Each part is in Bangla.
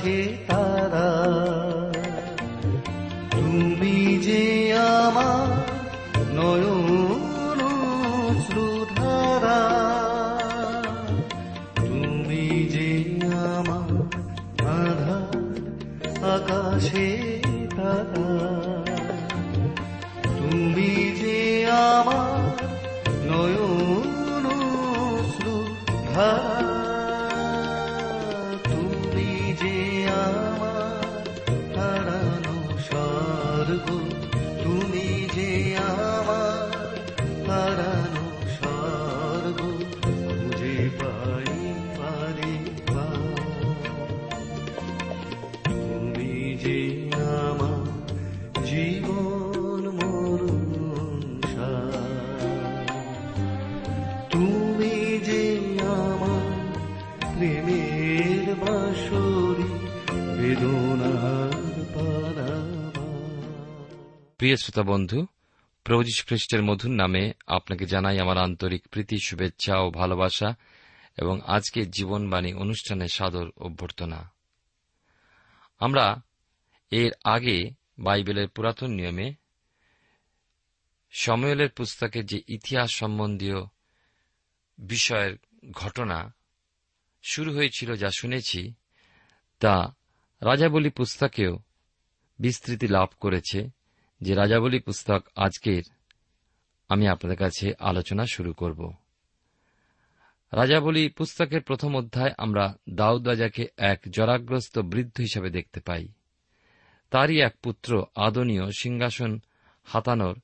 আছে স্বর্গ তুমি প্রিয় শ্রোতা বন্ধু, প্রভু খ্রিস্টের মধুর নামে আপনাকে জানাই আমার আন্তরিক প্রীতি, শুভেচ্ছা ও ভালোবাসা এবং আজকে জীবনবাণী অনুষ্ঠানে সাদর অভ্যর্থনা। আমরা এর আগে বাইবেলের পুরাতন নিয়মে সময়েলের পুস্তকে যে ইতিহাস সম্বন্ধীয় বিষয়ের ঘটনা শুরু হয়েছিল যা শুনেছি, তা রাজাবলী পুস্তকেও বিস্তৃতি লাভ করেছে। যে রাজাবলী পুস্তক আজকের, আমি আপনাদের কাছে আলোচনা শুরু করব। রাজাবলী পুস্তকের প্রথম অধ্যায় আমরা দাউদ রাজাকে এক জরাগ্রস্ত বৃদ্ধ হিসাবে দেখতে পাই। তারই এক পুত্র আদনীয় সিংহাসন হাতানোর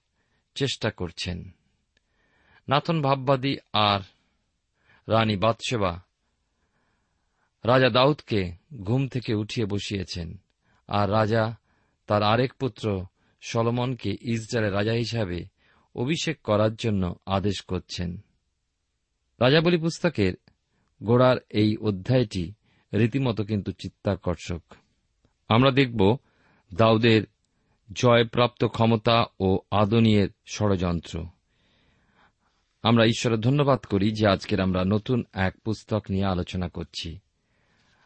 চেষ্টা করছেন। নাথন ভাববাদী আর রানী বাদশেবা রাজা দাউদকে ঘুম থেকে উঠিয়ে বসিয়েছেন, আর রাজা তার আরেক পুত্র সলমনকে ইসরায়েলের রাজা হিসাবে অভিষেক করার জন্য আদেশ করছেন। রাজাবলী পুস্তকের গোড়ার এই অধ্যায়টি রীতিমতো কিন্তু চিত্তাকর্ষক। আমরা দেখব দাউদের জয়প্রাপ্ত ক্ষমতা ও আদনীয়ের ষড়যন্ত্র। আমরা ঈশ্বরের ধন্যবাদ করি যে আজকের আমরা নতুন এক পুস্তক নিয়ে আলোচনা করছি।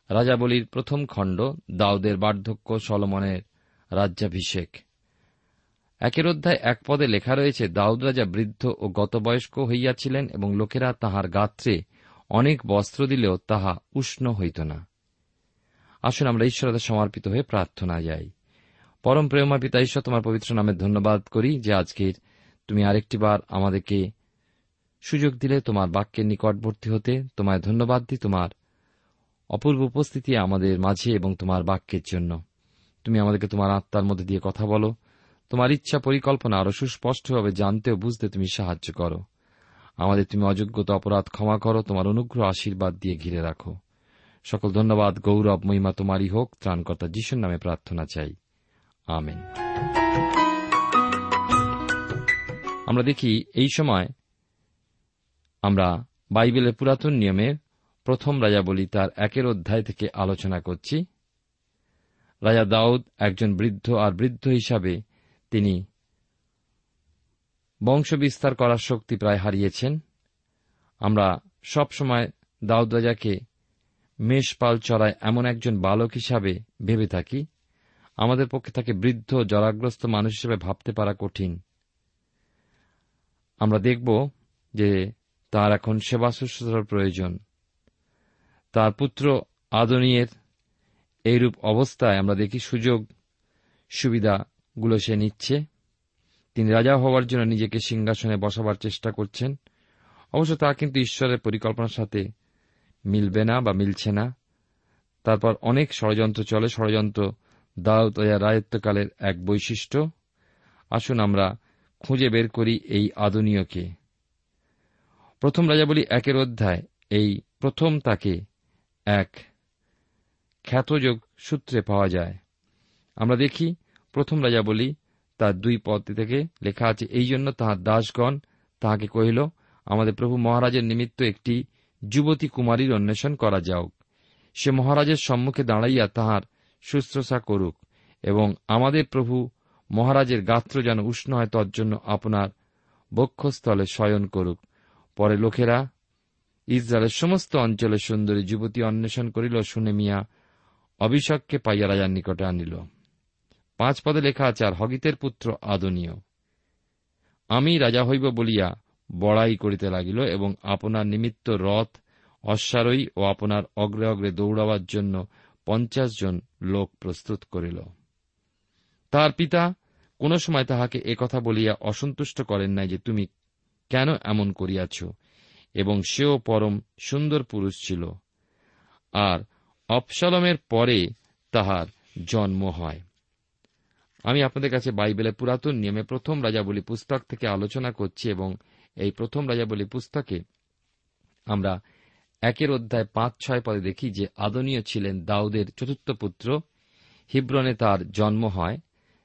রাজাবলীর প্রথম খণ্ড দাউদের বার্ধক্য সলমনের রাজ্যাভিষেক। একের অধ্যায় এক পদে লেখা রয়েছে, দাউদ রাজা বৃদ্ধ ও গতবয়স্ক হইয়াছিলেন এবং লোকেরা তাহার গাত্রে অনেক বস্ত্র দিলেও তাহা উষ্ণ হইত না। আসুন আমরা ঈশ্বরদের সমর্পিত হয়ে প্রার্থনা যাই। পরম প্রেমা পিতা ঈশ্বর, তোমার পবিত্র নামে ধন্যবাদ করি যে আজকের তুমি আরেকটি বার আমাদেরকে সুযোগ দিলে তোমার বাক্যের নিকটবর্তী হতে, তোমায় ধন্যবাদ দিই তোমার অপূর্ব উপস্থিতি আমাদের মাঝে এবং তোমার বাক্যের জন্য। তুমি আমাদেরকে তোমার আত্মার মধ্যে দিয়ে কথা বলো। তোমার ইচ্ছা পরিকল্পনা আরও সুস্পষ্টভাবে জানতে ও বুঝতে তুমি সাহায্য করো। আমাদের তুমি অযোগ্যতা অপরাধ ক্ষমা করো, তোমার অনুগ্রহ আশীর্বাদ দিয়ে ঘিরে রাখো। সকল ধন্যবাদ, গৌরব, মহিমা তোমারই হোক, ত্রাণকর্তা যিশুর নামে প্রার্থনা চাই। আমেন। আমরা দেখি, এই সময় আমরা বাইবেলের পুরাতন নিয়মে প্রথম রাজা বলি, তার একের অধ্যায় থেকে আলোচনা করছি। রাজা দাউদ একজন বৃদ্ধ, আর বৃদ্ধ হিসাবে তিনি বংশবিস্তার করার শক্তি প্রায় হারিয়েছেন। আমরা সব সময় দাউদ রাজাকে মেষপাল চড়ায় এমন একজন বালক হিসাবে ভেবে থাকি। আমাদের পক্ষে তাকে বৃদ্ধ, জরাগ্রস্ত মানুষ হিসেবে ভাবতে পারা কঠিন। আমরা দেখব যে তার এখন সেবা শুশ্রূষার প্রয়োজন। তার পুত্র আদনীয়ের এইরূপ অবস্থায় আমরা দেখি সুযোগ সুবিধাগুলো সে নিচ্ছে। তিনি রাজা হওয়ার জন্য নিজেকে সিংহাসনে বসাবার চেষ্টা করছেন। অবশ্য তা কিন্তু ঈশ্বরের পরিকল্পনার সাথে মিলবে না বা মিলছে না। তারপর অনেক ষড়যন্ত্র চলে। ষড়যন্ত্র দাউদ রায়ত্বকালের এক বৈশিষ্ট্য। আসুন আমরা খুঁজে বের করি এই আদনীয়কে। প্রথম রাজাবলী একের অধ্যায়। এই প্রথম তাকে এক খ্যাতযোগ সূত্রে পাওয়া যায়। আমরা দেখি প্রথম রাজা বলি, তার দুই পদ থেকে লেখা আছে, এই জন্য তাহার দাসগণ তাহাকে কহিল, আমাদের প্রভু মহারাজের নিমিত্ত একটি যুবতী কুমারীর অন্বেষণ করা যাওক সে মহারাজের সম্মুখে দাঁড়াইয়া তাহার শুশ্রূষা করুক এবং আমাদের প্রভু মহারাজের গাত্র যেন উষ্ণ হয় তজ্জন্য আপনার বক্ষস্থলে শয়ন করুক। পরে লোকেরা ইসরায়েলের সমস্ত অঞ্চলে সুন্দরী যুবতী অন্বেষণ করিল, শুনে মিয়া অভিষেককে পাইয়া রাজার নিকটে আনিল। পাঁচ পদে লেখা আছে, আর হগিতের পুত্র আদনীয়। আমি রাজা হইব বলিয়া বড়াই করিতে লাগিল এবং আপনার নিমিত্ত রথ অশ্বারোহী ও আপনার অগ্রে অগ্রে দৌড়াবার জন্য পঞ্চাশ জন লোক প্রস্তুত করিল। তার পিতা কোন সময় তাহাকে একথা বলিয়া অসন্তুষ্ট করেন নাই যে তুমি কেন এমন করিয়াছ, এবং সেও পরম সুন্দর পুরুষ ছিল। আর অপসালমের পরে তাহার জন্ম হয়। আমি আপনাদের কাছে বাইবেলের পুরাতন নিয়মে প্রথম রাজাবলী পুস্তক থেকে আলোচনা করছি এবং এই প্রথম রাজাবলী পুস্তকে আমরা একের অধ্যায় পাঁচ, ছয় পদে দেখি যে আদনীয় ছিলেন দাউদের চতুর্থ পুত্র। হিব্রনে তার জন্ম হয়,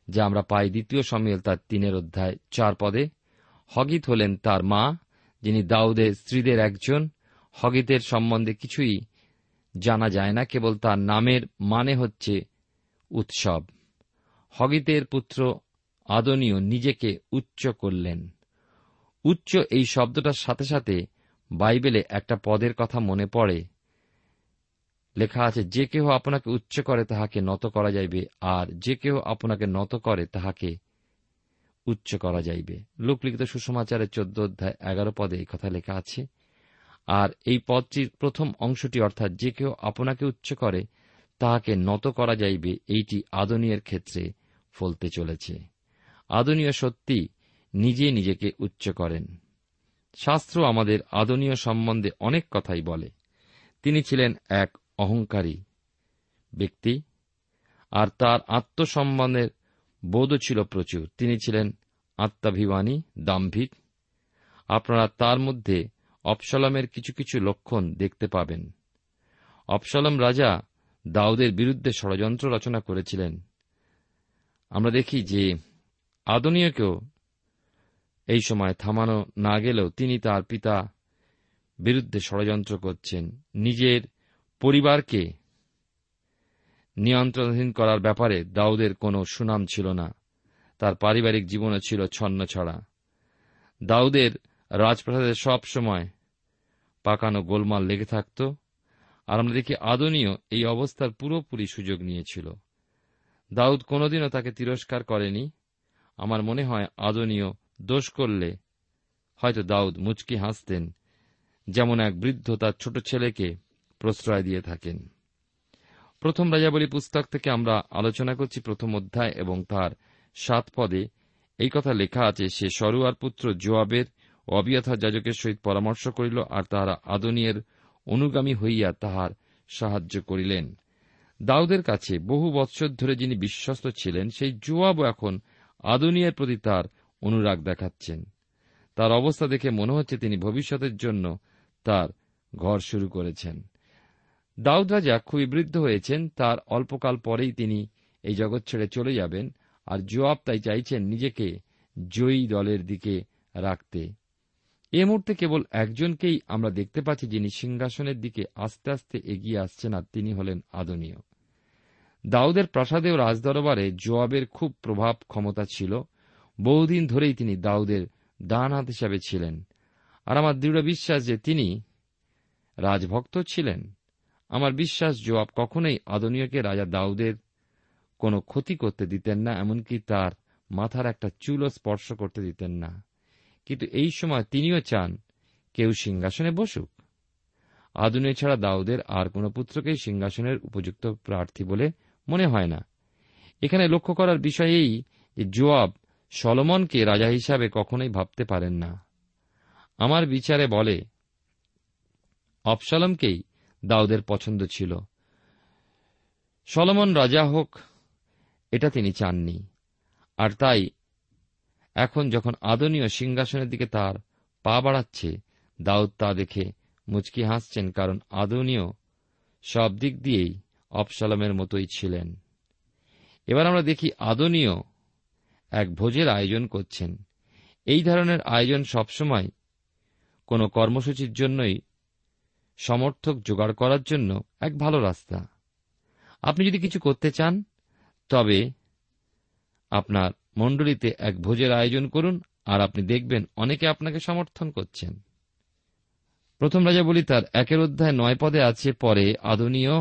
যা আমরা পাই দ্বিতীয় সম্মেল তার তিনের অধ্যায় চার পদে। হগিত হলেন তার মা, যিনি দাউদের স্ত্রীদের একজন। হগিতের সম্বন্ধে কিছুই জানা যায় না, কেবল তার নামের মানে হচ্ছে উৎসব। হগিতের পুত্র আদনীয় নিজেকে উচ্চ করলেন। উচ্চ এই শব্দটার সাথে সাথে বাইবেলে একটা পদের কথা মনে পড়ে। লেখা আছে, যে কেহ আপনাকে উচ্চ করে তাহাকে নত করা যাইবে, আর যে কেহ আপনাকে নত করে তাহাকে উচ্চ করা যাইবে। লোকলিখিত সুষমাচারের চোদ্দ অধ্যায় এগারো পদে এই কথা লেখা আছে। আর এই পদটির প্রথম অংশটি অর্থাৎ, যে কেউ আপনাকে উচ্চ করে তাহাকে নত করা যাইবে, এইটি আদনীয়ের ক্ষেত্রে ফলতে চলেছে। আদনীয় সত্যি নিজে নিজেকে উচ্চ করেন। শাস্ত্র আমাদের আদনীয় সম্বন্ধে অনেক কথাই বলে। তিনি ছিলেন এক অহংকারী ব্যক্তি, আর তার আত্মসম্মানের বোধও ছিল প্রচুর। তিনি ছিলেন আত্মাভিমানী, দাম্ভিক। আপনারা তার মধ্যে অপসলমের কিছু কিছু লক্ষণ দেখতে পাবেন। অপসলম রাজা দাউদের বিরুদ্ধে ষড়যন্ত্র রচনা করেছিলেন। আমরা দেখি যে আদনীয়কেও এই সময় থামানো না গেলেও তিনি তার পিতা বিরুদ্ধে ষড়যন্ত্র করছেন। নিজের পরিবারকে নিয়ন্ত্রণাধীন করার ব্যাপারে দাউদের কোনো সুনাম ছিল না। তার পারিবারিক জীবনও ছিল ছন্ন ছড়া। দাউদের রাজপ্রাসাদে সব সময় পাকানো গোলমাল লেগে থাকত। আর আমরা দেখি আদনীয় এই অবস্থার পুরোপুরি সুযোগ নিয়েছিল। দাউদ কোনোদিনও তাকে তিরস্কার করেনি। আমার মনে হয় আদনীয় দোষ করলে হয়তো দাউদ মুচকি হাসতেন, যেমন এক বৃদ্ধ তার ছোট ছেলেকে প্রশ্রয় দিয়ে থাকেন। প্রথম রাজাবলী পুস্তক থেকে আমরা আলোচনা করছি প্রথম অধ্যায় এবং তার সাত পদে। এই কথা লেখা আছে, সে সরুয়ার পুত্র জোয়াবের ও অবিয়থা যাজকের সহিত পরামর্শ করিল, আর তাহারা আদনিয়ের অনুগামী হইয়া তাহার সাহায্য করিলেন। দাউদের কাছে বহু বৎসর ধরে যিনি বিশ্বস্ত ছিলেন, সেই জোয়াবও এখন আদুনিয়ার প্রতি তার অনুরাগ দেখাচ্ছেন। তার অবস্থা দেখে মনে হচ্ছে তিনি ভবিষ্যতের জন্য তার ঘর শুরু করেছেন। দাউদ রাজা খুবই বৃদ্ধ হয়েছেন, তার অল্পকাল পরেই তিনি এই জগৎ ছেড়ে চলে যাবেন, আর জোয়াব তাই চাইছেন নিজেকে জয়ী দলের দিকে রাখতে। এ মুহূর্তে কেবল একজনকেই আমরা দেখতে পাচ্ছি যিনি সিংহাসনের দিকে আস্তে আস্তে এগিয়ে আসছেন আর তিনি হলেন আদনীয়। দাউদের প্রাসাদে ও রাজদরবারে জোয়াবের খুব প্রভাব ক্ষমতা ছিল। বহুদিন ধরেই তিনি দাউদের ডান হাত হিসাবে ছিলেন। আর আমার দৃঢ় বিশ্বাস যে তিনি রাজভক্ত ছিলেন। আমার বিশ্বাস জোয়াব কখনোই আদনীয়কে রাজা দাউদের কোনো ক্ষতি করতে দিতেন না, এমনকি তার মাথার একটা চুলও স্পর্শ করতে দিতেন না। কিন্তু এই সময় তিনিও চান কেউ সিংহাসনে বসুক। আদনীয় ছাড়া দাউদের আর কোন পুত্রকেই সিংহাসনের উপযুক্ত প্রার্থী বলে মনে হয় না। এখানে লক্ষ্য করার বিষয় এই যে জোয়াব সলমনকে রাজা হিসাবে কখনোই ভাবতে পারেন না। আমার বিচারে বলে অপসালমকেই দাউদের পছন্দ ছিল। সলমন রাজা হোক, এটা তিনি চাননি। আর তাই এখন যখন আদনীয় সিংহাসনের দিকে তার পা বাড়াচ্ছে, দাউদ তা দেখে মুচকি হাসছেন কারণ আদনীয় সব দিক দিয়েই অপসালমের মতোই ছিলেন। এবার আমরা দেখি আদনীয় এক ভোজের আয়োজন করছেন। এই ধরনের আয়োজন সবসময় কোন কর্মসূচির জন্যই সমর্থক জোগাড় করার জন্য এক ভালো রাস্তা। আপনি যদি কিছু করতে চান, তবে আপনার মণ্ডলীতে এক ভোজের আয়োজন করুন, আর আপনি দেখবেন অনেকে আপনাকে সমর্থন করছেন। প্রথম রাজা বলি তার একের অধ্যায় নয় পদে আছে, পরে আদনীয়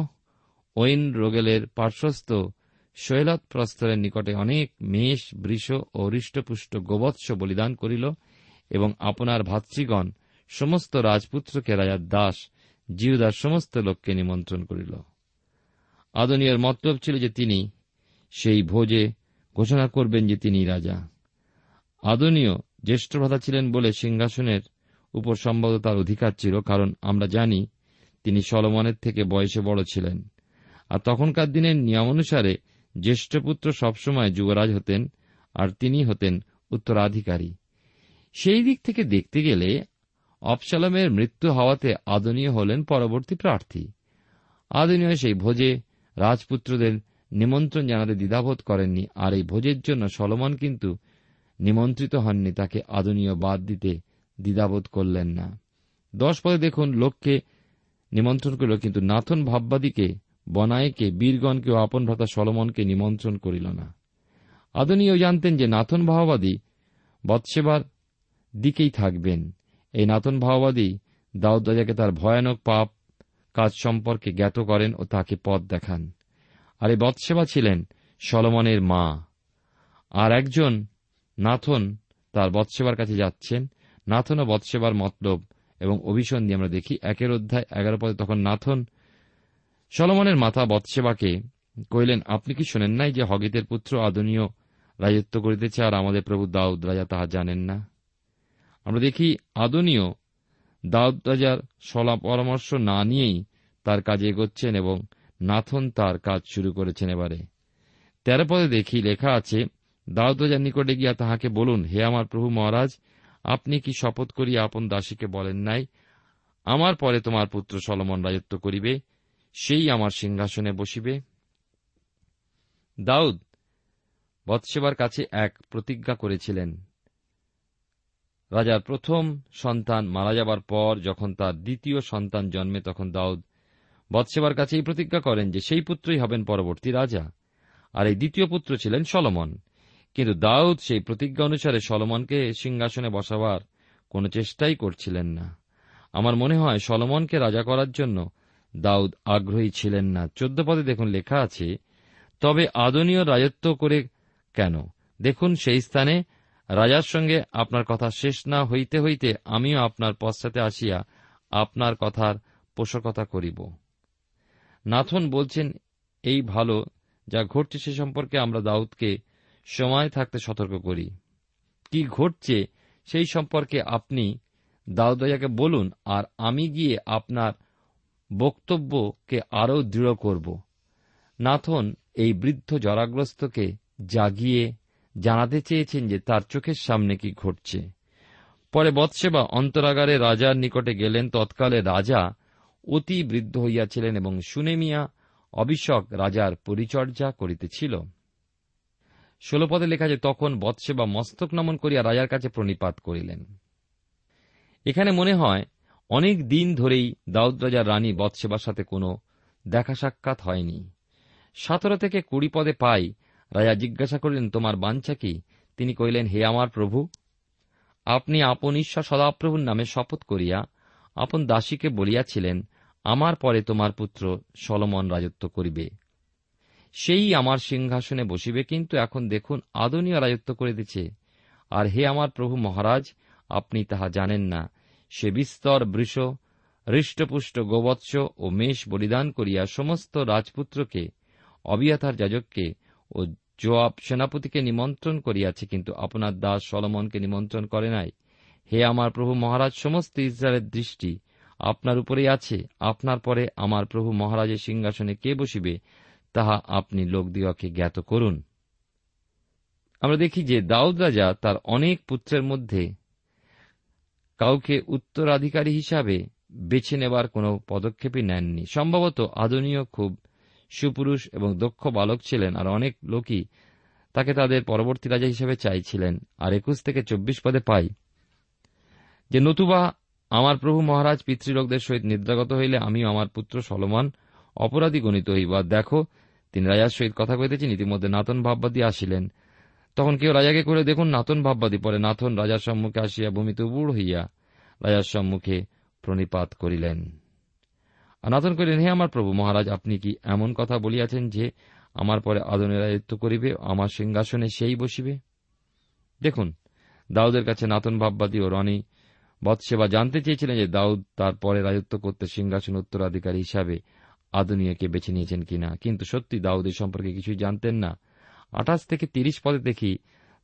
ওয়েন রোগেলের পার্শ্বস্থ শৈলত প্রস্তরের নিকটে অনেক মেষ, বৃষ ও হৃষ্টপুষ্ট গোবৎস বলিদান করিল এবং আপনার ভাতৃগণ সমস্ত রাজপুত্রকে রাজার দাস জিউদার সমস্ত লোককে নিমন্ত্রণ করিল। আদনীয়র মতলব ছিল যে তিনি সেই ভোজে ঘোষণা করবেন যে তিনি রাজা। আদনীয় জ্যেষ্ঠ ভ্রাতা ছিলেন বলে সিংহাসনের উপর সম্ভবত তার অধিকার ছিল, কারণ আমরা জানি তিনি সলমনের থেকে বয়সে বড় ছিলেন। আর তখনকার দিনের নিয়মানুসারে জ্যেষ্ঠ পুত্র সবসময় যুবরাজ হতেন আর তিনি হতেন উত্তরাধিকারী। সেই দিক থেকে দেখতে গেলে অপসালমের মৃত্যু হওয়াতে আদনীয় হলেন পরবর্তী প্রার্থী। আদনীয় সেই ভোজে রাজপুত্রদের নিমন্ত্রণ জানাতে দ্বিধাবোধ করেননি। আর এই ভোজের জন্য সলমন কিন্তু নিমন্ত্রিত হননি। তাকে আদনীয় বাদ দিতে দ্বিধাবোধ করলেন না। দশ পদে দেখুন, লোককে নিমন্ত্রণ করল, কিন্তু নাথন ভাববাদীকে, বনায়কে, বীরগণকে ও আপন ভ্রাতা সলমনকে নিমন্ত্রণ করিল না। আদনীয় জানতেন যে নাথন ভাওবাদী বৎসেবার দিকেই থাকবেন। এই নাথন ভাওবাদী দাউদ রাজাকে তার ভয়ানক পাপ কাজ সম্পর্কে জ্ঞাত করেন ও তাকে পথ দেখান। আর এই বৎসেবা ছিলেন সলমনের মা। আর একজন নাথন তার বৎসেবার কাছে যাচ্ছেন। নাথন ও বৎসেবার মতলব এবং অভিসন্ধি আমরা দেখি একের অধ্যায় এগারো পদে। তখন নাথন সলমনের মাথা বৎসেবাকে কইলেন আপনি কি শোনেন নাই যে হগিতের পুত্র আদনীয় রাজত্ব করিতেছে আর আমাদের প্রভু দাউদ রাজা তাহা জানেন না? আমরা দেখি আদনীয় দাউদ রাজার সলা পরামর্শ না নিয়েই তার কাজে এগোচ্ছেন এবং নাথন তার কাজ শুরু করেছেন এবারে। তেরো পদে দেখি লেখা আছে দাউদ নিকটে গিয়া তাহাকে বলুন, হে আমার প্রভু মহারাজ, আপনি কি শপথ করিয়া আপন দাসীকে বলেন নাই? আমার পরে তোমার পুত্র সলমন রাজত্ব করিবে, সেই আমার সিংহাসনে বসিবে। দাউদ বৎসেবার কাছে এক প্রতিজ্ঞা করেছিলেন। রাজার প্রথম সন্তান মারা যাবার পর যখন তার দ্বিতীয় সন্তান জন্মে, তখন দাউদ বৎসেবার কাছে এই প্রতিজ্ঞা করেন যে সেই পুত্রই হবেন পরবর্তী রাজা। আর এই দ্বিতীয় পুত্র ছিলেন সলমন। কিন্তু দাউদ সেই প্রতিজ্ঞা অনুসারে সলমনকে সিংহাসনে বসাবার কোন চেষ্টাই করছিলেন না। আমার মনে হয় সলমনকে রাজা করার জন্য দাউদ আগ্রহী ছিলেন না। চোদ্দ পদে দেখুন লেখা আছে, তবে আদনীয় রাজত্ব করে কেন? দেখুন সেই স্থানে, রাজার সঙ্গে আপনার কথা শেষ না হইতে হইতে আমিও আপনার পশ্চাতে আসিয়া আপনার কথার পোষকতা করিব। নাথন বলছেন, এই ভালো, যা ঘটছে সে সম্পর্কে আমরা দাউদকে সময় থাকতে সতর্ক করি। কি ঘটছে সেই সম্পর্কে আপনি দাউদ রাজাকে বলুন, আর আমি গিয়ে আপনার বক্তব্যকে আরও দৃঢ় করব। নাথন এই বৃদ্ধ জরাগ্রস্তকে জাগিয়ে জানাতে চেয়েছেন যে তার চোখের সামনে কি ঘটছে। পরে বৎসেবা অন্তরাগারে রাজার নিকটে গেলেন, তৎকালে রাজা অতি বৃদ্ধ হইয়াছিলেন এবং সুনেমিয়া অবিষক রাজার পরিচর্যা করিতেছিল। ষোলো পদে লেখা যে, তখন বৎসেবা মস্তক নমন করিয়া রাজার কাছে প্রণিপাত করিলেন। এখানে মনে হয়, অনেক দিন ধরেই দাউদ রাজার রানী বৎসেবার সাথে কোনো দেখা সাক্ষাৎ হয়নি। সতেরো থেকে কুড়ি পদে পাই রাজা জিজ্ঞাসা করিলেন, তোমার বাঞ্ছা কি? তিনি কহিলেন, হে আমার প্রভু, আপনি আপন ঈশ্বর সদাপ্রভুর নামে শপথ করিয়া আপন দাসীকে বলিয়াছিলেন আমার পরে তোমার পুত্র সলমন রাজত্ব করিবে। সেই আমার সিংহাসনে বসিবে, কিন্তু এখন দেখুন আদনীয় রাজত্ব করিতেছে। আর হে আমার প্রভু মহারাজ, আপনি তাহা জানেন না। সে বিস্তর বৃষ, হৃষ্টপুষ্ট গোবৎস ও মেষ বলিদান করিয়া সমস্ত রাজপুত্রকে, অবিয়াথার যাজককে ও জোয়াব সেনাপতিকে নিমন্ত্রণ করিয়াছে, কিন্তু আপনার দাস সলমনকে নিমন্ত্রণ করে নাই। হে আমার প্রভু মহারাজ, সমস্ত ইসরায়েলের দৃষ্টি আপনার উপরেই আছে, আপনার পরে আমার প্রভু মহারাজের সিংহাসনে কে বসিবে, তাহা আপনি লোকদিগকে জ্ঞাত করুন। আমরা দেখি যে দাউদ রাজা তার অনেক পুত্রের মধ্যে কাউকে উত্তরাধিকারী হিসাবে বেছে নেবার কোনো পদক্ষেপই নেননি। সম্ভবত আদনীয় খুব সুপুরুষ এবং দক্ষ বালক ছিলেন, আর অনেক লোকই তাকে তাদের পরবর্তী রাজা হিসেবে চাইছিলেন। আর একুশ থেকে চব্বিশ পদে পাই। যে নতুবা আমার প্রভু মহারাজ পিতৃলোকদের সহিত নিদ্রাগত হইলে আমিও আমার পুত্র সলমান অপরাধী গণিত হইবা। দেখো, তিনি রাজার সহিত কথা কইতেছেন, ইতিমধ্যে নাতন ভাববাদী আসিলেন। তখন কেউ রাজাকে করে দেখুন নাতন ভাববাদী পরে নাথন রাজার সম্মুখে আসিয়া ভূমিতে উবুড় হইয়া রাজার সম্মুখে প্রণিপাত করিলেন। নাথন করিলেন হে আমার প্রভু মহারাজ, আপনি কি এমন কথা বলিয়াছেন যে আমার পরে আদনের রাজত্ব করিবে, আমার সিংহাসনে সেই বসিবে? দেখুন, দাউদের কাছে নাতন ভাববাদী ও রনি বৎসেবা জানতে চেয়েছিলেন যে দাউদ তার পরে রাজত্ব করতে সিংহাসন উত্তরাধিকারী হিসাবে আদনীয়কে বেছে নিয়েছেন কিনা। কিন্তু সত্যি দাউদের সম্পর্কে কিছুই জানতেন না। আঠাশ থেকে তিরিশ পদে দেখি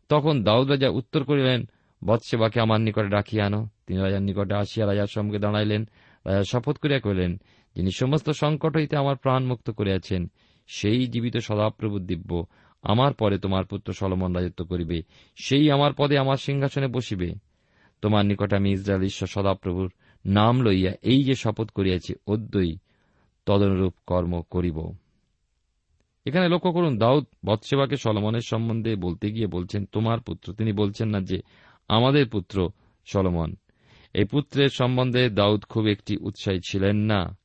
তখন দাউদ রাজা উত্তর করিলেন, বৎসেবাকে আমার নিকটে রাখিয়া আনো। তিনি রাজার নিকটে আসিয়া রাজার সম্মুখে দাঁড়াইলেন। রাজা শপথ করিয়া কহিলেন, যিনি সমস্ত সংকট হইতে আমার প্রাণ মুক্ত করিয়াছেন, সেই জীবিত সদাপ্রভু দিব্য। আমার পরে তোমার পুত্র সলমন রাজত্ব করিবে। সেই আমার পদে আমার সিংহাসনে বসিবে। তোমার নিকটে আমি ইসরায়েল ঈশ্বর সদাপ্রভুর নাম লইয়া এই যে শপথ করিয়াছি অদ্যই তদনুরূপ কর্ম করিব। এখানে লক্ষ্য করুন, দাউদ বৎসেবাকে সলমনের সম্বন্ধে বলতে গিয়ে বলছেন, তোমার পুত্র। তিনি বলছেন না যে, আমাদের পুত্র সলমন। এই পুত্রের সম্বন্ধে দাউদ খুব একটি উৎসাহী ছিলেন না।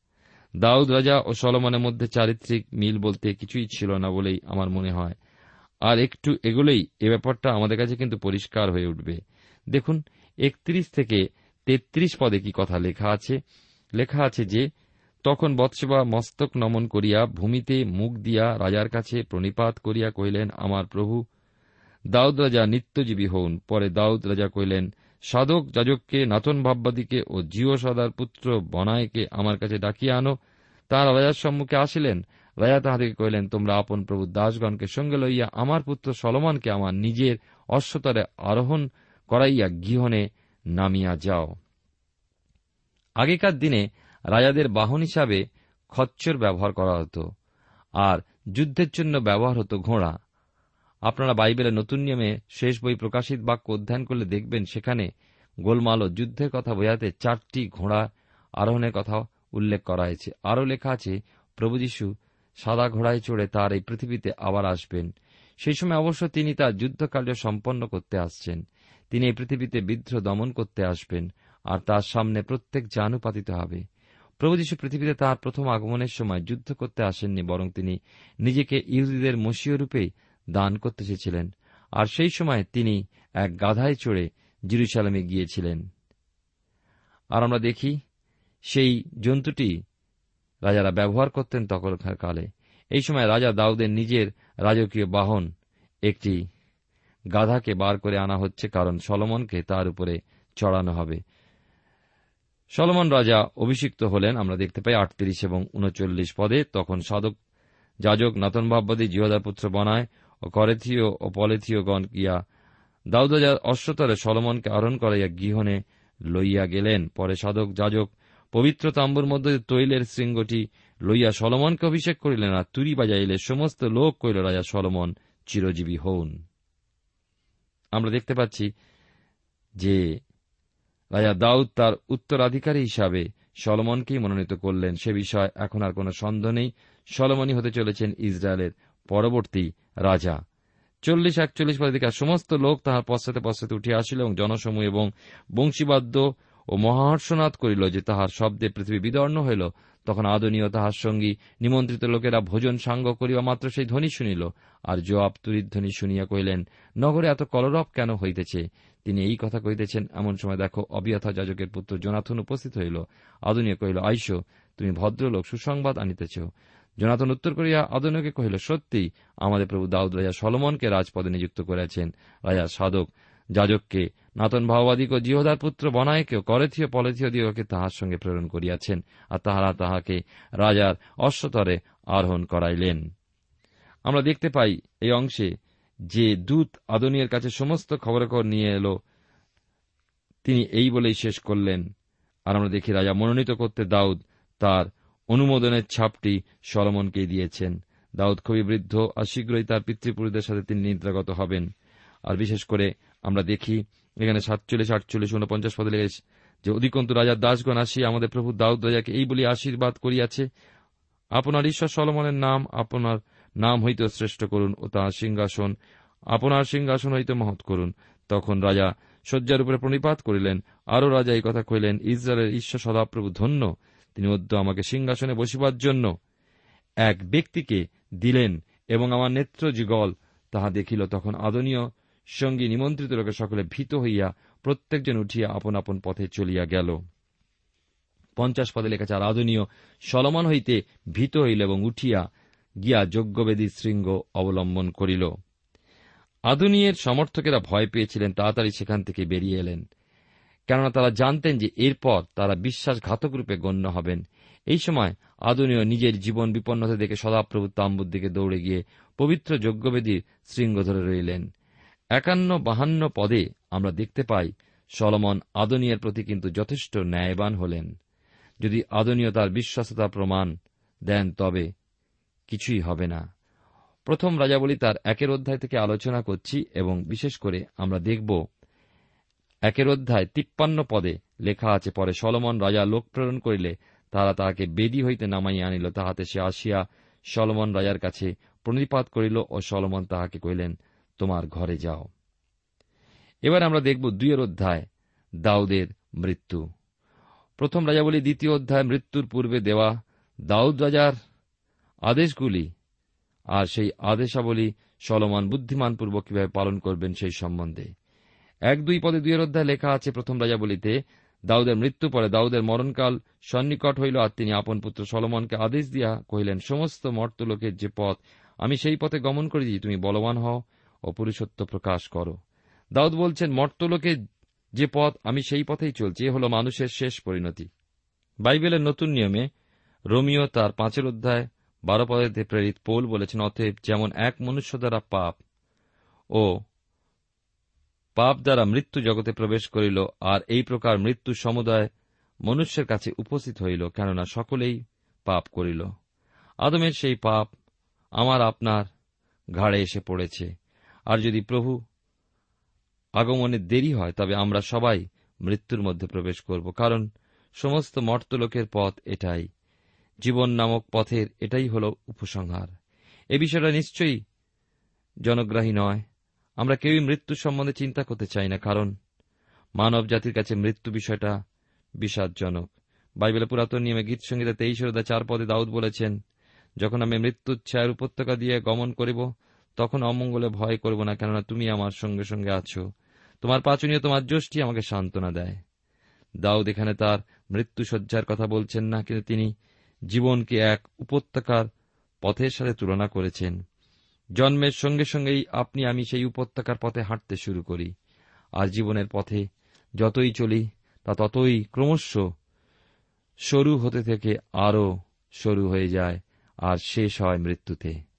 দাউদ রাজা ও সলমনের মধ্যে চারিত্রিক মিল বলতে কিছুই ছিল না বলেই আমার মনে হয়। আর একটু এগুলোই এ ব্যাপারটা আমাদের কাছে কিন্তু পরিষ্কার হয়ে উঠবে। দেখুন একত্রিশ থেকে তেত্রিশ পদে কি কথা লেখা আছে? লেখা আছে যে, তখন বৎসেবা মস্তক নমন করিয়া ভূমিতে মুখ দিয়া রাজার কাছে প্রণিপাত করিয়া কহিলেন, আমার প্রভু, দাউদ রাজা নিত্যজীবী হউন। পরে দাউদ রাজা কহিলেন, সাধক যাজককে নাতন ভাববাদীকে ও জিও সদার পুত্র বনায়কে আমার কাছে ডাকিয়া আনো। তাহারা রাজার সম্মুখে আসিলেন। রাজা তাহাদেরকে কহিলেন, তোমরা আপন প্রভু দাসগণকে সঙ্গে লইয়া আমার পুত্র সলমানকে আমার নিজের অশ্বতরে আরোহণ করাইয়া গৃহণে নামিয়া যাও। আগেকার দিনে রাজাদের বাহন হিসাবে খচ্চর ব্যবহার করা হতো, আর যুদ্ধের জন্য ব্যবহার হতো ঘোড়া। আপনারা বাইবেলের নতুন নিয়মে শেষ বই প্রকাশিত বাক্য অধ্যয়ন করলে দেখবেন সেখানে গোলমাল ও যুদ্ধের কথা বোঝাতে চারটি ঘোড়া আরোহণের কথা উল্লেখ করা হয়েছে। আরও লেখা আছে, প্রভু যীশু সাদা ঘোড়ায় চড়ে তার এই পৃথিবীতে আবার আসবেন। সেই সময় অবশ্য তিনি তার যুদ্ধকার্য সম্পন্ন করতে আসছেন। তিনি এই পৃথিবীতে বিদ্রোহ দমন করতে আসবেন, আর তার সামনে প্রত্যেক জানুপাতিত হবে। প্রভু যীশু পৃথিবীতে তার প্রথম আগমনের সময় যুদ্ধ করতে আসেননি, বরং তিনি নিজেকে ইহুদিদের মসীয় রূপে দান করতে চেয়েছিলেন আর সেই সময় তিনি এক গাধায় চড়ে জিরুসালামে গিয়েছিলেন। আর আমরা দেখি, সেই জন্তুটি রাজারা ব্যবহার করতেন তখনকার কালে। এই সময় রাজা দাউদের নিজের রাজকীয় বাহন একটি গাধাকে বার করে আনা হচ্ছে কারণ সলমনকে তার উপরে চড়ানো হবে। সলমন রাজা অভিষিক্ত হলেন, আমরা দেখতে পাই আটত্রিশ এবং উনচল্লিশ পদে। তখন সাধক যাজক নাতন ভাববাদী জিহদার পুত্র বনায় ও করেথীয় ও পলেথীয়গণ গিয়া দাউদাজার অশ্বতরে সলমনকে আরোহণ করাইয়া গৃহণে লইয়া গেলেন। পরে সাধক যাজক পবিত্র তাম্বুর মধ্যে তৈলের শৃঙ্গটি লইয়া সলমনকে অভিষেক করিলেন আর তুরি বাজাইলে সমস্ত লোক কইল, রাজা সলমন চিরজীবী হউন। আমরা দেখতে পাচ্ছি যে রাজা দাউদ তার উত্তরাধিকারী হিসাবে সলমনকেই মনোনীত করলেন। সে বিষয়ে এখন আর কোন সন্দেহ নেই। সলমনই হতে চলেছেন ইসরায়েলের পরবর্তী রাজা। চল্লিশ একচল্লিশ পদের সমস্ত লোক তাহার পশ্চাতে পশ্চাতে উঠিয়া আসিল এবং জনসমূহ এবং বংশীবাদ্য ও মহাহর্ষনাদ করিল যে তাহার শব্দে পৃথিবী বিদর্ণ হইল। তখন আদনীয় তাহার সঙ্গী নিমন্ত্রিত লোকেরা ভোজন সাঙ্গ করিবা মাত্র সেই ধ্বনি শুনিল, আর জোয়াব তুরির ধ্বনি শুনিয়া কহিলেন, নগরে এত কলরব কেন হইতেছে? তিনি এই কথা কহিতেছেন, এমন সময় দেখো, অবিয়থা যাজকের পুত্র জোনাথন উপস্থিত হইল। আদনীয় কহিল, আইস, তুমি ভদ্রলোক, সুসংবাদ আনিতেছ। জোনাথন উত্তর করিয়া আদনীয়কে কহিল সত্যি আমাদের প্রভু দাউদ রাজা সলমনকে রাজপদে নিযুক্ত করেছেন। রাজা সাধক যাজককে নাতন ভাওবাদিক ও জিহদার পুত্র বনায়কেও করেথীয় পলেথীয় দিগকে তাহার সঙ্গে প্রেরণ করিয়াছেন, আর তাহারা তাহাকে রাজার অশ্বতরে আরোহণ করাইলেন। আমরা দেখতে পাই এই অংশে যে দূত আদনীয়ের কাছে সমস্ত খবরাখবর নিয়ে এল, তিনি এই বলেই শেষ করলেন, আর আমরা দেখি রাজা মনোনীত করতে দাউদ তার অনুমোদনের ছাপটি সলমনকে দিয়েছেন। দাউদ খুবই বৃদ্ধ, আর শীঘ্রই তার পিতৃপুরুষদের সাথে তিনি নিদ্রাগত হবেন, আর বিশেষ করে আমরা দেখি, এখানে সাতচল্লিশ, আটচল্লিশ, উনপঞ্চাশ পদে লেগেছে যে অধিকন্তু রাজার দাসগণ আসি, আমাদের প্রভু দাউদ রাজাকে এই বলি আশীর্বাদ করিয়াছে। আপনার ঈশ্বর সলমনের নাম, আপনার নাম হইতে শ্রেষ্ঠ করুন ও তাহার সিংহাসন, আপনার সিংহাসন হইতে মহৎ করুন। তখন রাজা শয্যার উপরে প্রণিপাত করিলেন, আরও রাজা এই কথা কহিলেন, ইসরায়েলের ঈশ্বর সদাপ্রভু ধন্য, তিনি অদ্য আমাকে সিংহাসনে বসিবার জন্য এক ব্যক্তিকে দিলেন এবং আমার নেত্র যুগল তাহা দেখিল। তখন আদনীয় সঙ্গী নিমন্ত্রিত লোকের সকলে ভীত হইয়া প্রত্যেকজন উঠিয়া আপন আপন পথে চলিয়া গেল। পঞ্চাশ পদে লেখা আর আদনীয় সলমন হইতে ভীত হইল এবং উঠিয়া গিয়া যজ্ঞবেদী শৃঙ্গ অবলম্বন করিল। আদুনিয়ের সমর্থকেরা ভয় পেয়েছিলেন, তাড়াতাড়ি সেখান থেকে বেরিয়ে এলেন। কেননা তারা জানতেন যে এরপর তারা বিশ্বাসঘাতক রূপে গণ্য হবেন। এই সময় আদনীয় নিজের জীবন বিপন্নতা দেখে সদাপ্রভু তাম্বুর দিকে দৌড়ে গিয়ে পবিত্র যজ্ঞবেদীর শৃঙ্গ ধরে রইলেন। একান্ন বাহান্ন পদে আমরা দেখতে পাই সলমন আদনীয়ের প্রতি কিন্তু যথেষ্ট ন্যায়বান হলেন। যদি আদনীয় তার বিশ্বাসতা প্রমাণ দেন, তবে কিছুই হবে না। প্রথম রাজাবলী তার একের অধ্যায় থেকে আলোচনা করছি এবং বিশেষ করে আমরা দেখব একের অধ্যায় তিপ্পান্ন পদে লেখা আছে, পরে সলমন রাজা লোক প্রেরণ করিলে তারা তাহাকে বেদি হইতে নামাইয়া আনিল। তাহাতে সে আসিয়া সলমন রাজার কাছে প্রণিপাত করিল ও সলমন তাহাকে কহিলেন তোমার ঘরে যাও। এবার আমরা দেখব দুইয়ের অধ্যায়, দাউদের মৃত্যু। প্রথম রাজাবলী দ্বিতীয় অধ্যায়, মৃত্যুর পূর্বে দেওয়া দাউদ রাজার আদেশগুলি। আর সেই আদেশাবলী সলমান বুদ্ধিমান বুদ্ধিমানপূর্বক কীভাবে পালন করবেন সেই সম্বন্ধে। এক দুই পদে দুইয়ের অধ্যায় লেখা আছে, প্রথম রাজাবলীতে দাউদের মৃত্যু পরে দাউদের মরণকাল সন্নিকট হইল, আর তিনি আপন পুত্র সলমনকে আদেশ দিয়া কহিলেন, সমস্ত মর্তলোকের যে পথ আমি সেই পথে গমন করেছি তুমি বলবান হও ও পুরুষত্ব প্রকাশ করো। দাউদ বলছেন মর্তলোকের যে পথ, আমি সেই পথেই চলছি, এ হল মানুষের শেষ পরিণতি। বাইবেলের নতুন নিয়মে রোমিও তার পাঁচের অধ্যায় বারো পদেতে প্রেরিত পোল বলেছেন, অতএব যেমন এক মনুষ্য দ্বারা পাপ ও পাপ দ্বারা মৃত্যু জগতে প্রবেশ করিল, আর এই প্রকার মৃত্যু সমুদায় মনুষ্যের কাছে উপস্থিত হইল, কেননা সকলেই পাপ করিল। আদমের সেই পাপ আমার আপনার ঘাড়ে এসে পড়েছে। আর যদি প্রভু আগমনে দেরি হয়, তবে আমরা সবাই মৃত্যুর মধ্যে প্রবেশ করব, কারণ সমস্ত মর্তলোকের পথ এটাই। জীবন নামক পথের এটাই হল উপসংহার। এ বিষয়টা নিশ্চয়ই জনগ্রাহী নয়। আমরা কেউই মৃত্যু সম্বন্ধে চিন্তা করতে চাই না, কারণ মানব জাতির কাছে মৃত্যু বিষয়টা বিষাদজনক। বাইবেলের পুরাতন নিয়মে গীত সঙ্গীতে তেইশ চার পদে দাউদ বলেছেন, যখন আমি মৃত্যুর ছায়ার উপত্যকা দিয়ে গমন করিব তখন অমঙ্গলে ভয় করব না কেননা তুমি আমার সঙ্গে সঙ্গে আছো। তোমার পাচনীয়, তোমার যষ্টি আমাকে সান্ত্বনা দেয়। দাউদ এখানে তার মৃত্যুসজ্জার কথা বলছেন না, কিন্তু তিনি জীবনকে এক উপত্যকার পথের সাথে তুলনা করেছেন। জন্মের সঙ্গে সঙ্গেই আপনি, আমি সেই উপত্যকার পথে হাঁটতে শুরু করি। আর জীবনের পথে যতই চলি, তা ততই ক্রমশ সরু হতে থেকে আরও সরু হয়ে যায়, আর শেষ হয় মৃত্যুতে।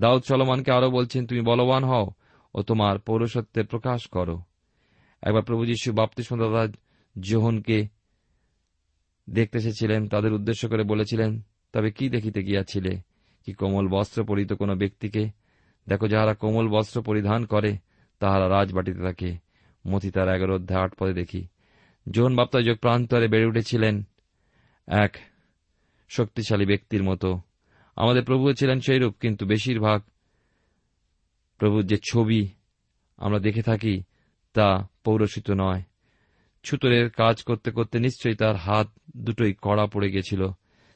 দাউদ চলমানকে আরও বলছেন, তুমি বলবান হও ও তোমার পৌরসত্বের প্রকাশ করো। একবার প্রভু যীশু বাপ্তিস্মদাতা জোহনকে দেখতে এসেছিলেন, তাদের উদ্দেশ্য করে বলেছিলেন, তবে কি দেখিতে গিয়াছিলে কি কোমল বস্ত্র পরিত কোন ব্যক্তিকে? দেখো যাহারা কোমল বস্ত্র পরিধান করে, তাহারা রাজবাটিতে থাকে। মতি তার এগারো অধ্যায় আট পদে দেখি, জোহন বাপ্তা যোগ প্রান্তরে বেড়ে উঠেছিলেন এক শক্তিশালী ব্যক্তির মতো। আমাদের প্রভু ছিলেন সেইরূপ, কিন্তু বেশিরভাগ প্রভুর যে ছবি আমরা দেখে থাকি তা পৌরসিত নয়। ছুতরের কাজ করতে করতে নিশ্চয়ই তার হাত দুটোই কড়া পড়ে গেছিল।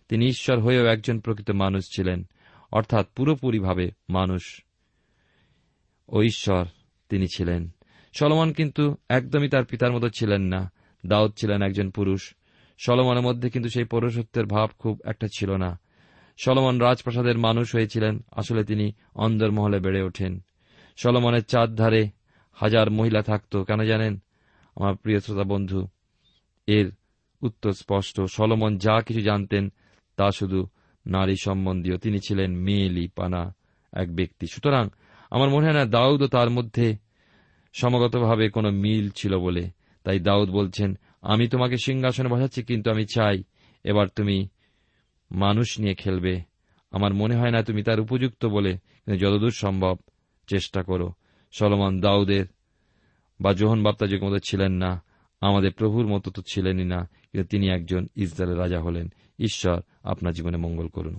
তিনি ঈশ্বর হয়েও একজন প্রকৃত মানুষ ছিলেন, অর্থাৎ পুরোপুরিভাবে মানুষ ও ঈশ্বর তিনি ছিলেন। সলমন কিন্তু একদমই তার পিতার মতো ছিলেন না, দাউদ ছিলেন একজন পুরুষ। সলমনের মধ্যে কিন্তু সেই পৌরসত্বের ভাব খুব একটা ছিল না। সলমন রাজপ্রাসাদের মানুষ হয়েছিলেন। আসলে তিনি অন্দরমহলে বেড়ে ওঠেন। সলমনের চার ধারে হাজার মহিলা থাকত। কেন জানেন? আমার প্রিয় শ্রোতা বন্ধু, এর উত্তর স্পষ্ট। সলমন যা কিছু জানতেন তা শুধু নারী সম্বন্ধীয়। তিনি ছিলেন মেয়েলি পানা এক ব্যক্তি। সুতরাং আমার মনে হয় না দাউদও তার মধ্যে সমগতভাবে কোনো মিল ছিল বলে। তাই দাউদ বলছেন, আমি তোমাকে সিংহাসনে বসাচ্ছি, কিন্তু আমি চাই এবার তুমি মানুষ নিয়ে খেলবে। আমার মনে হয় না তুমি তার উপযুক্ত বলে যতদূর সম্ভব চেষ্টা করো। সলমন দাউদের বা জোহন যে মতো ছিলেন না, আমাদের প্রভুর মতো তো ছিলেনই না, কিন্তু তিনি একজন ইসরায়েলের রাজা হলেন। ঈশ্বর আপনার জীবনে মঙ্গল করুন।